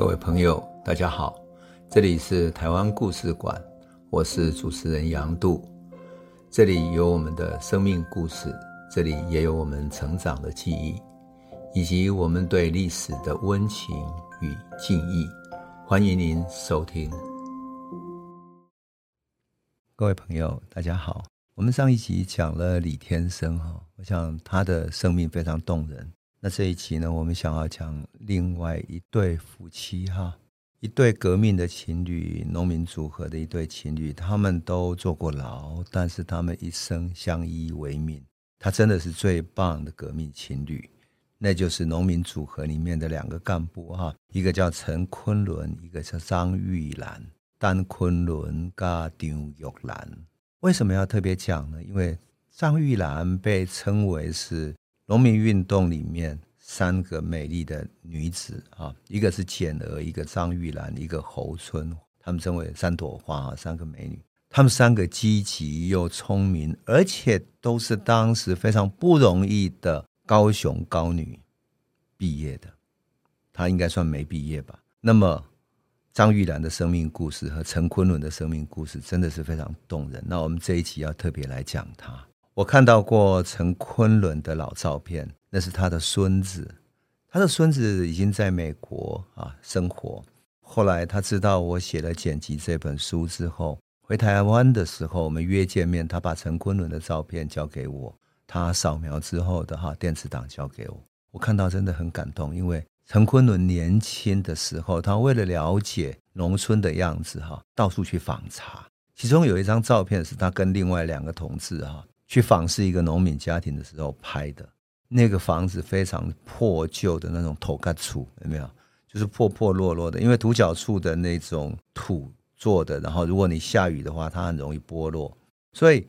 各位朋友，大家好，这里是台湾故事馆，我是主持人杨度，这里有我们的生命故事，这里也有我们成长的记忆，以及我们对历史的温情与敬意。欢迎您收听。各位朋友，大家好，我们上一集讲了李天生哈，我想他的生命非常动人。那这一期呢，我们想要讲另外一对夫妻哈，一对革命的情侣，农民组合的一对情侣，他们都坐过牢，但是他们一生相依为命，他真的是最棒的革命情侣，那就是农民组合里面的两个干部哈，一个叫陈昆仑，一个叫张玉兰，单昆仑加张玉兰。为什么要特别讲呢？因为张玉兰被称为是。农民运动里面三个美丽的女子啊，一个是简娥，一个张玉兰，一个侯春，她们称为三朵花啊，三个美女。她们三个积极又聪明，而且都是当时非常不容易的高雄高女毕业的。她应该算没毕业吧？那么张玉兰的生命故事和陈昆仑的生命故事真的是非常动人。那我们这一期要特别来讲她。我看到过陈昆仑的老照片，那是他的孙子，他的孙子已经在美国啊生活。后来他知道我写了《剪辑》这本书之后，回台湾的时候，我们约见面，他把陈昆仑的照片交给我，他扫描之后的哈电子档交给我，我看到真的很感动，因为陈昆仑年轻的时候，他为了了解农村的样子哈，到处去访查，其中有一张照片是他跟另外两个同志哈。去访视一个农民家庭的时候拍的，那个房子非常破旧的那种土埆厝，有没有？就是破破落落的，因为土角厝的那种土做的，然后如果你下雨的话，它很容易剥落，所以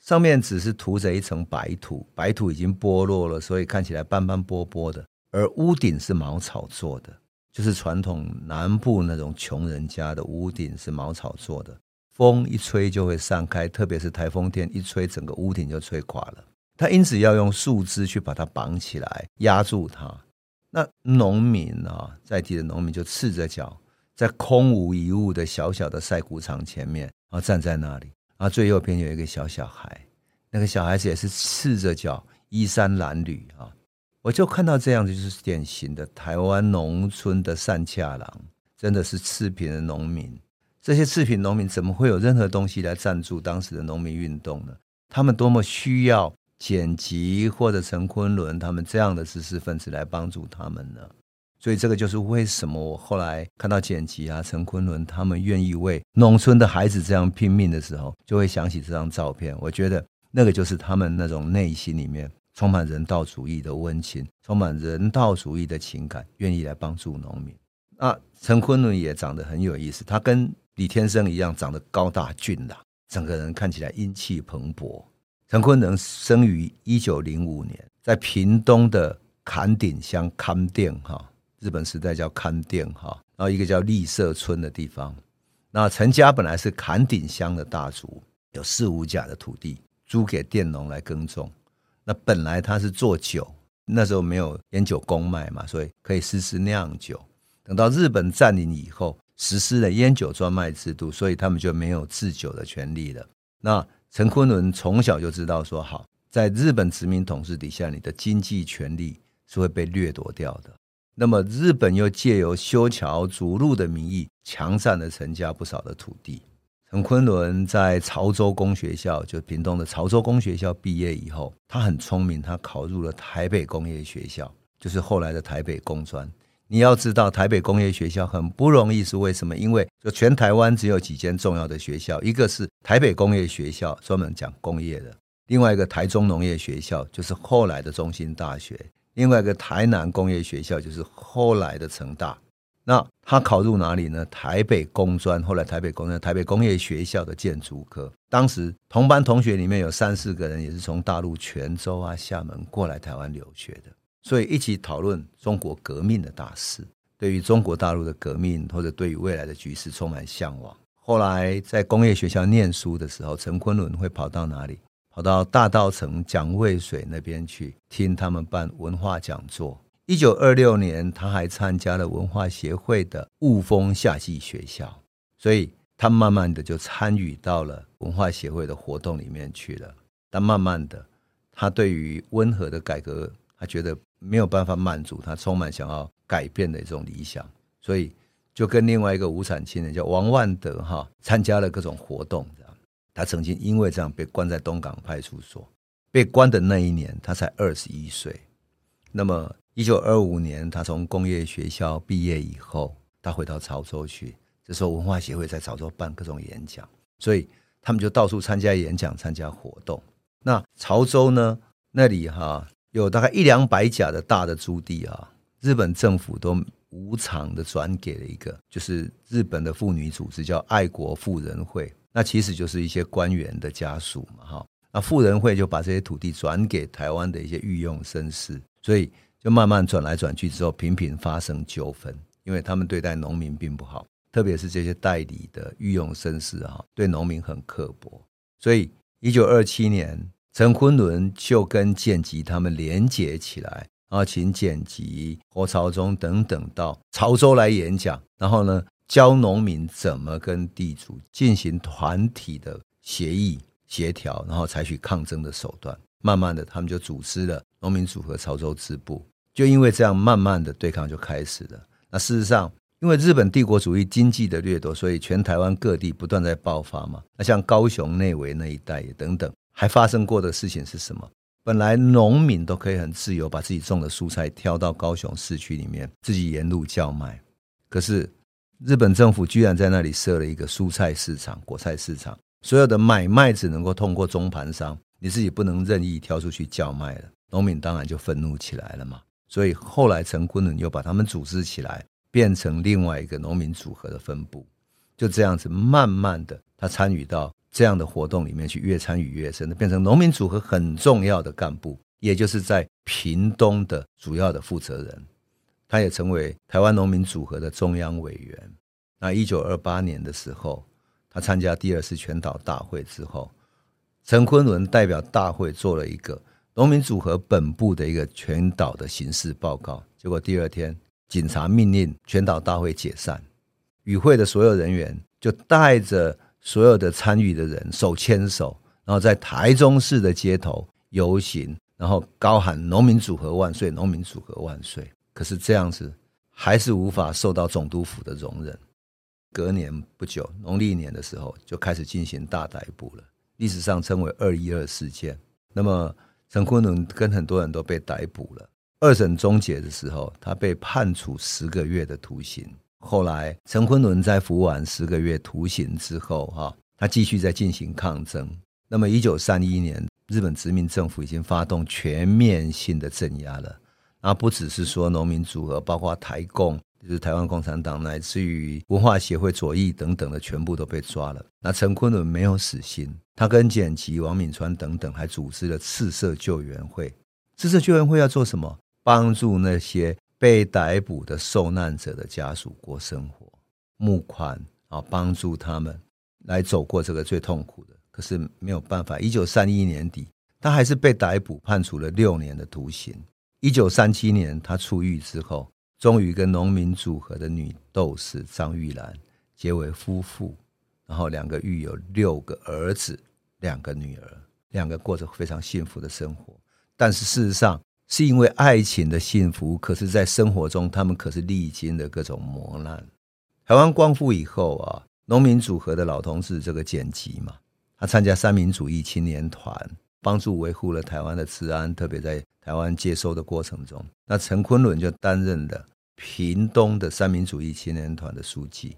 上面只是涂着一层白土，白土已经剥落了，所以看起来斑斑驳驳的。而屋顶是茅草做的，就是传统南部那种穷人家的屋顶是茅草做的。风一吹就会散开，特别是台风天一吹，整个屋顶就吹垮了。他因此要用树枝去把它绑起来，压住它。那农民啊，在地的农民就赤着脚，在空无一物的小小的晒谷场前面，然后站在那里。然后最右边有一个小小孩，那个小孩子也是赤着脚，衣衫褴褛啊。我就看到这样子，就是典型的台湾农村的善恰郎，真的是赤贫的农民。这些赤贫农民怎么会有任何东西来赞助当时的农民运动呢？他们多么需要剪辑或者陈昆仑他们这样的知识分子来帮助他们呢？所以这个就是为什么我后来看到剪辑啊、陈昆仑他们愿意为农村的孩子这样拼命的时候，就会想起这张照片。我觉得那个就是他们那种内心里面充满人道主义的温情，充满人道主义的情感，愿意来帮助农民。那陈昆仑也长得很有意思，他跟李天生一样长得高大俊朗，整个人看起来英气蓬勃。陈坤能生于一九零五年，在屏东的坎顶乡崁顶哈，日本时代叫崁顶哈，然后一个叫立社村的地方。那陈家本来是坎顶乡的大族，有四五甲的土地租给佃农来耕种。那本来他是做酒，那时候没有烟酒公卖嘛，所以可以私自酿酒。等到日本占领以后。实施了烟酒专卖制度，所以他们就没有制酒的权利了。那陈昆仑从小就知道说，好，在日本殖民统治底下，你的经济权利是会被掠夺掉的。那么日本又借由修桥筑路的名义，强占了陈家不少的土地。陈昆仑在潮州工学校，就屏东的潮州工学校毕业以后，他很聪明，他考入了台北工业学校，就是后来的台北工专。你要知道，台北工业学校很不容易，是为什么？因为就全台湾只有几间重要的学校，一个是台北工业学校，专门讲工业的；另外一个台中农业学校，就是后来的中兴大学；另外一个台南工业学校，就是后来的成大。那他考入哪里呢？台北工专，后来台北工专，台北工业学校的建筑科。当时同班同学里面有三四个人也是从大陆泉州啊、厦门过来台湾留学的。所以一起讨论中国革命的大事，对于中国大陆的革命或者对于未来的局势充满向往。后来在工业学校念书的时候，陈昆仑会跑到哪里？跑到大道城蒋渭水那边去听他们办文化讲座，一九二六年，他还参加了文化协会的雾峰夏季学校，所以他慢慢的就参与到了文化协会的活动里面去了。但慢慢的，他对于温和的改革，他觉得没有办法满足他充满想要改变的一种理想，所以就跟另外一个无产青年叫王万德哈参加了各种活动。他曾经因为这样被关在东港派出所，被关的那一年他才二十一岁。那么一九二五年他从工业学校毕业以后，他回到潮州去，这时候文化协会在潮州办各种演讲，所以他们就到处参加演讲、参加活动。那潮州呢？那里哈有大概一两百甲的大的租地啊，日本政府都无偿的转给了一个，就是日本的妇女组织叫爱国妇人会，那其实就是一些官员的家属嘛哈。那妇人会就把这些土地转给台湾的一些御用绅士，所以就慢慢转来转去之后，频频发生纠纷，因为他们对待农民并不好，特别是这些代理的御用绅士啊，对农民很刻薄，所以。一九二七年，陈昆仑就跟简吉他们连结起来，然后请简吉、何朝宗等等到潮州来演讲，然后呢，教农民怎么跟地主进行团体的协议协调，然后采取抗争的手段。慢慢的，他们就组织了农民组合潮州支部。就因为这样，慢慢的对抗就开始了。那事实上，因为日本帝国主义经济的掠夺，所以全台湾各地不断在爆发嘛。那像高雄内围那一带等等，还发生过的事情是什么？本来农民都可以很自由把自己种的蔬菜挑到高雄市区里面自己沿路叫卖，可是日本政府居然在那里设了一个蔬菜市场、果菜市场，所有的买卖只能够通过中盘商，你自己不能任意挑出去叫卖了。农民当然就愤怒起来了嘛。所以后来陈昆仑又把他们组织起来。变成另外一个农民组合的分部，就这样子慢慢的，他参与到这样的活动里面去，越参与越深的，变成农民组合很重要的干部，也就是在屏东的主要的负责人。他也成为台湾农民组合的中央委员。那一九二八年的时候，他参加第二次全岛大会之后，陈昆仑代表大会做了一个农民组合本部的一个全岛的形势报告，结果第二天。警察命令全岛大会解散，与会的所有人员就带着所有的参与的人手牵手，然后在台中市的街头游行，然后高喊“农民组合万岁，农民组合万岁”。可是这样子还是无法受到总督府的容忍。隔年不久，农历年的时候就开始进行大逮捕了，历史上称为“二一二事件”。那么陈昆仑跟很多人都被逮捕了。二审终结的时候，他被判处十个月的徒刑。后来，陈昆仑在服完十个月徒刑之后，哈，他继续在进行抗争。那么，一九三一年，日本殖民政府已经发动全面性的镇压了。那不只是说农民组合，包括台共，就是台湾共产党，乃至于文化协会、左翼等等的，全部都被抓了。那陈昆仑没有死心，他跟简吉、王敏川等等，还组织了赤色救援会。赤色救援会要做什么？帮助那些被逮捕的受难者的家属过生活，募款啊，帮助他们来走过这个最痛苦的。可是没有办法，一九三一年底，他还是被逮捕，判处了六年的徒刑。一九三七年，他出狱之后，终于跟农民组合的女斗士张玉兰结为夫妇，然后两个育有六个儿子，两个女儿，两个过着非常幸福的生活。但是事实上，是因为爱情的幸福，可是，在生活中，他们可是历经了各种磨难。台湾光复以后啊，农民组合的老同志这个剪辑嘛，他参加三民主义青年团，帮助维护了台湾的治安，特别在台湾接收的过程中，那陈昆仑就担任了屏东的三民主义青年团的书记。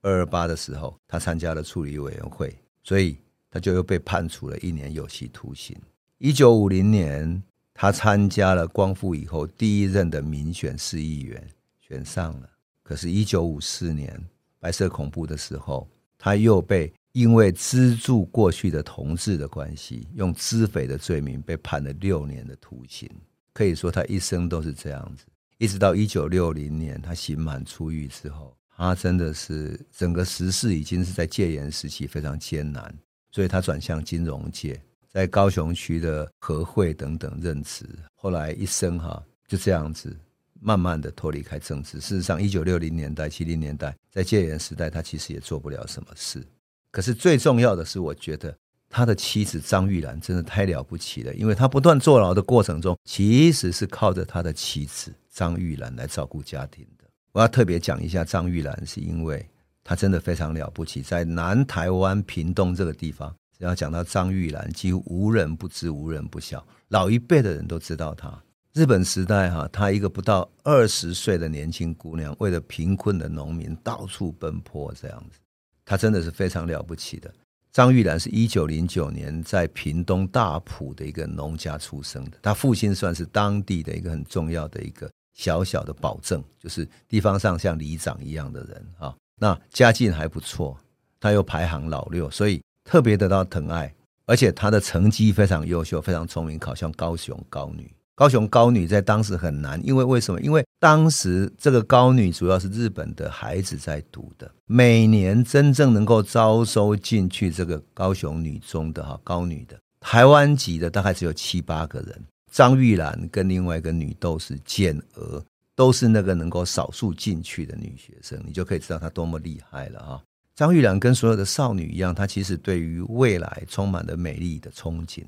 二二八的时候，他参加了处理委员会，所以他就又被判处了一年有期徒刑。一九五零年。他参加了光复以后第一任的民选市议员，选上了。可是，一九五四年白色恐怖的时候，他又被因为资助过去的同志的关系，用资匪的罪名被判了六年的徒刑。可以说，他一生都是这样子，一直到一九六零年他刑满出狱之后，他真的是整个时势已经是在戒严时期非常艰难，所以他转向金融界。在高雄区的和会等等任职，后来一生哈就这样子慢慢的脱离开政治。事实上，一九六零年代、七零年代，在戒严时代，他其实也做不了什么事。可是最重要的是，我觉得他的妻子张玉兰真的太了不起了，因为他不断坐牢的过程中，其实是靠着他的妻子张玉兰来照顾家庭的。我要特别讲一下张玉兰，是因为他真的非常了不起，在南台湾屏东这个地方，只要讲到张玉兰，几乎无人不知，无人不晓，老一辈的人都知道她。日本时代哈，她一个不到二十岁的年轻姑娘，为了贫困的农民到处奔波，这样子。她真的是非常了不起的。张玉兰是一九零九年在屏东大埔的一个农家出生的，她父亲算是当地的一个很重要的一个小小的保证，就是地方上像里长一样的人啊。那家境还不错，他又排行老六，所以特别得到疼爱，而且他的成绩非常优秀，非常聪明，考上高雄高女。高雄高女在当时很难，因为为什么？因为当时这个高女主要是日本的孩子在读的，每年真正能够招收进去这个高雄女中的哈高女的台湾籍的大概只有七八个人。张玉兰跟另外一个女斗士简娥都是那个能够少数进去的女学生，你就可以知道她多么厉害了哈。张玉兰跟所有的少女一样，她其实对于未来充满了美丽的憧憬，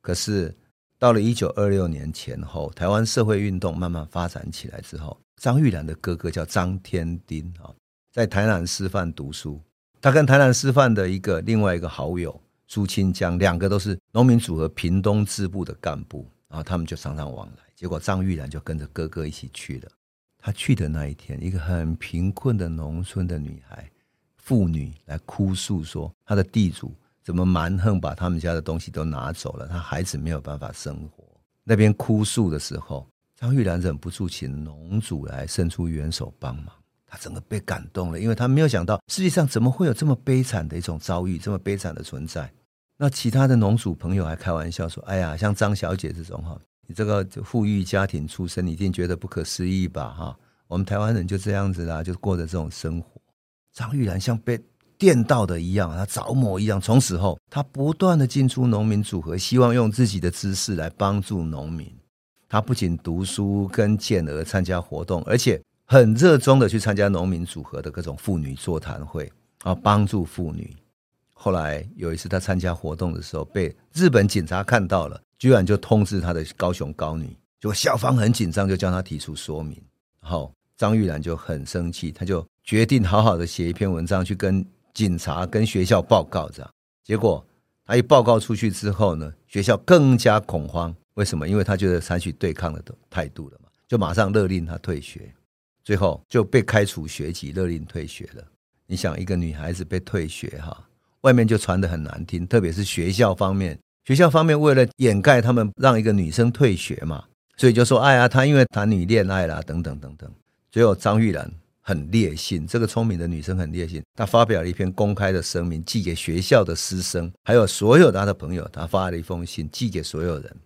可是。到了一九二六年前后，台湾社会运动慢慢发展起来之后，张玉兰的哥哥叫张天丁啊，在台南师范读书。他跟台南师范的一个另外一个好友朱清江，两个都是农民组合屏东支部的干部，然后他们就常常往来。结果张玉兰就跟着哥哥一起去了。他去的那一天，一个很贫困的农村的女孩妇女来哭诉说，她的地主。怎么蛮横把他们家的东西都拿走了？他孩子没有办法生活。那边哭诉的时候，张玉兰忍不住请农主来伸出援手帮忙。他整个被感动了，因为他没有想到世界上怎么会有这么悲惨的一种遭遇，这么悲惨的存在。那其他的农主朋友还开玩笑说：“哎呀，像张小姐这种哈，你这个富裕家庭出身，你一定觉得不可思议吧？哈，我们台湾人就这样子啦，就过着这种生活。”张玉兰像被。电到的一样，他着魔一样。从此后，他不断的进出农民组合，希望用自己的知识来帮助农民。他不仅读书，跟健儿参加活动，而且很热衷的去参加农民组合的各种妇女座谈会，啊，帮助妇女。后来有一次他参加活动的时候，被日本警察看到了，居然就通知他的高雄高女，就校方很紧张，就叫他提出说明。然后张玉兰就很生气，他就决定好好的写一篇文章去跟。警察跟学校报告这样，结果他一报告出去之后呢，学校更加恐慌。为什么？因为他觉得采取对抗的态度了嘛，就马上勒令他退学，最后就被开除学籍，勒令退学了。你想，一个女孩子被退学哈，外面就传的很难听，特别是学校方面，学校方面为了掩盖他们让一个女生退学嘛，所以就说，哎呀，她因为谈女恋爱啦，等等等等。最后张玉兰。很烈性，这个聪明的女生很烈性。她发表了一篇公开的声明，寄给学校的师生，还有所有她的朋友。她发了一封信，寄给所有人，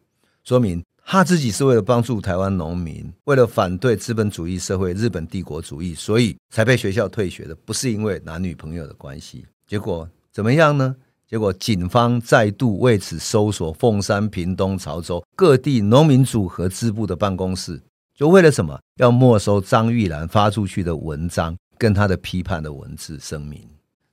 说明她自己是为了帮助台湾农民，为了反对资本主义社会、日本帝国主义，所以才被学校退学的，不是因为男女朋友的关系。结果怎么样呢？结果警方再度为此搜索凤山、屏东、潮州各地农民组合支部的办公室。就为了什么？要没收张玉兰发出去的文章跟她的批判的文字声明，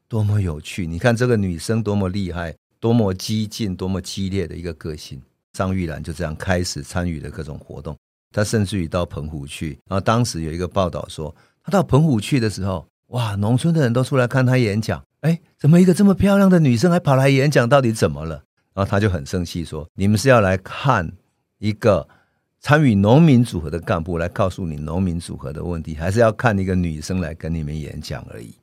多么有趣！你看这个女生多么厉害，多么激进，多么激烈的一个个性。张玉兰就这样开始参与了各种活动，她甚至于到澎湖去。然后当时有一个报道说，她到澎湖去的时候，哇，农村的人都出来看她演讲。哎，怎么一个这么漂亮的女生还跑来演讲？到底怎么了？然后她就很生气说：“你们是要来看一个？”参与农民组合的干部来告诉你农民组合的问题，还是要看一个女生来跟你们演讲而已。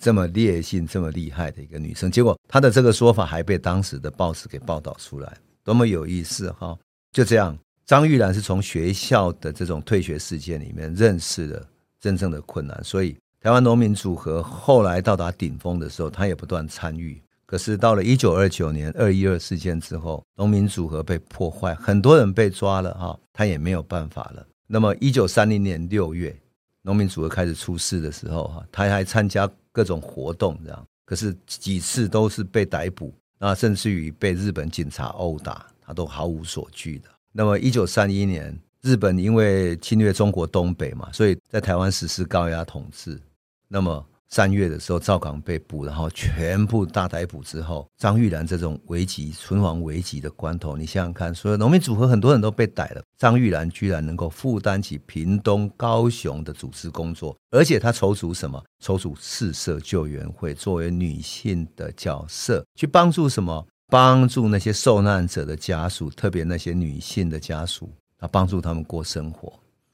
这么烈性、这么厉害的一个女生，结果她的这个说法还被当时的报纸给报道出来，多么有意思哈！就这样，张玉兰是从学校的这种退学事件里面认识了真正的困难，所以台湾农民组合后来到达顶峰的时候，她也不断参与。可是到了一九二九年二一二事件之后，农民组合被破坏，很多人被抓了哈，他也没有办法了。那么一九三零年六月，农民组合开始出事的时候哈，他还参加各种活动这样，可是几次都是被逮捕，那甚至于被日本警察殴打，他都毫无所惧的。那么一九三一年，日本因为侵略中国东北嘛，所以在台湾实施高压统治。那么三月的时候，赵港被捕，然后全部大逮捕之后，张玉兰这种危急、存亡危急的关头，你想想看，所有农民组合很多人都被逮了，张玉兰居然能够负担起屏东、高雄的组织工作，而且他筹组什么？筹组四社救援会，作为女性的角色去帮助什么？帮助那些受难者的家属，特别那些女性的家属，啊，帮助他们过生活，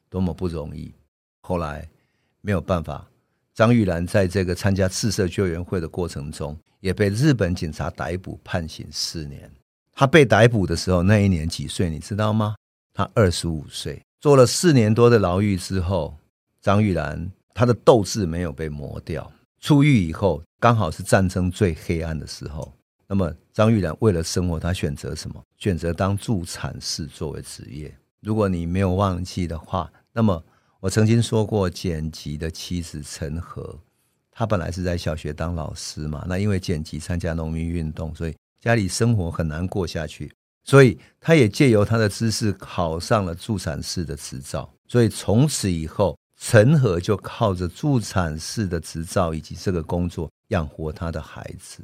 多么不容易。后来没有办法。张玉兰在这个参加赤色救援会的过程中，也被日本警察逮捕，判刑四年。他被逮捕的时候，那一年几岁？你知道吗？他二十五岁。坐了四年多的牢狱之后，张玉兰她的斗志没有被磨掉。出狱以后，刚好是战争最黑暗的时候。那么，张玉兰为了生活，她选择什么？选择当助产士作为职业。如果你没有忘记的话，那么。我曾经说过，剪辑的妻子陈和，她本来是在小学当老师嘛。那因为剪辑参加农民运动，所以家里生活很难过下去，所以他也借由他的知识考上了助产士的执照。所以从此以后，陈和就靠着助产士的执照以及这个工作养活他的孩子。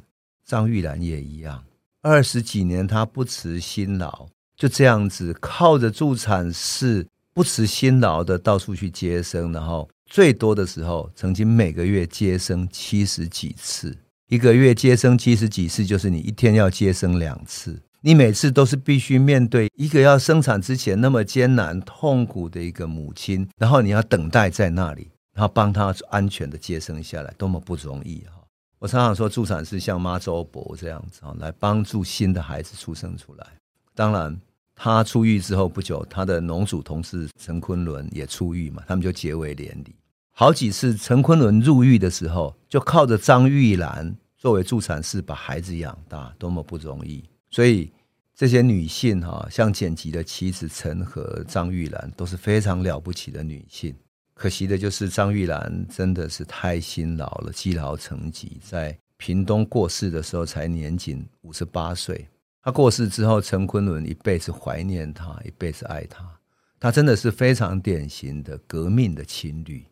张玉兰也一样，二十几年他不辞辛劳，就这样子靠着助产士。不辞辛劳的到处去接生，然后最多的时候，曾经每个月接生七十几次。一个月接生七十几次，就是你一天要接生两次。你每次都是必须面对一个要生产之前那么艰难痛苦的一个母亲，然后你要等待在那里，然后帮她安全的接生下来，多么不容易哈！我常常说，助产士像妈周伯这样子啊，来帮助新的孩子出生出来。当然。他出狱之后不久，他的农组同事陈昆仑也出狱嘛，他们就结为连理。好几次陈昆仑入狱的时候，就靠着张玉兰作为助产士把孩子养大，多么不容易。所以这些女性哈，像简吉的妻子陈和、张玉兰都是非常了不起的女性。可惜的就是张玉兰真的是太辛劳了，积劳成疾，在屏东过世的时候才年仅五十八岁。他过世之后，陈昆仑一辈子怀念他，一辈子爱他。他真的是非常典型的革命的青旅，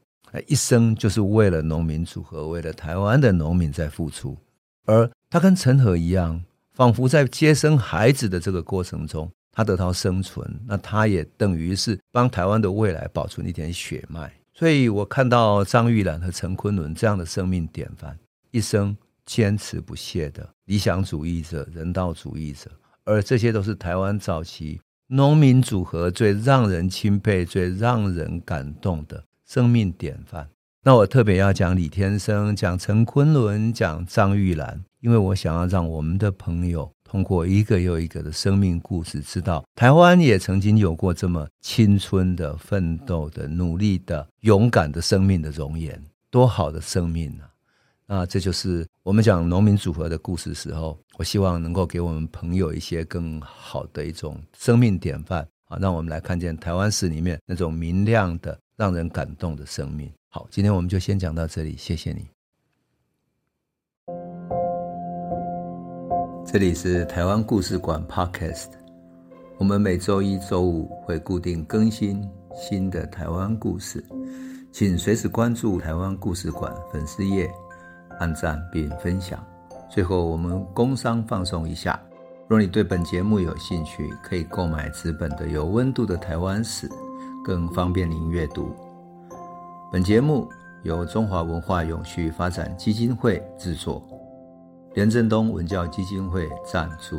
一生就是为了农民组合，为了台湾的农民在付出。而他跟陈和一样，仿佛在接生孩子的这个过程中，他得到生存，那他也等于是帮台湾的未来保存一点血脉。所以我看到张玉兰和陈昆仑这样的生命典范，一生。坚持不懈的理想主义者、人道主义者，而这些都是台湾早期农民组合最让人钦佩、最让人感动的生命典范。那我特别要讲李天生、讲陈昆仑、讲张玉兰，因为我想要让我们的朋友通过一个又一个的生命故事，知道台湾也曾经有过这么青春的、奋斗的、努力的、勇敢的生命的容颜，多好的生命啊！那这就是我们讲农民组合的故事时候，我希望能够给我们朋友一些更好的一种生命典范啊，让我们来看见台湾史里面那种明亮的、让人感动的生命。好，今天我们就先讲到这里，谢谢你。这里是台湾故事馆 Podcast，我们每周一、周五会固定更新新的台湾故事，请随时关注台湾故事馆粉丝页。按赞并分享。最后，我们工商放送一下。若你对本节目有兴趣，可以购买纸本的《有温度的台湾史》，更方便您阅读。本节目由中华文化永续发展基金会制作，连振东文教基金会赞助。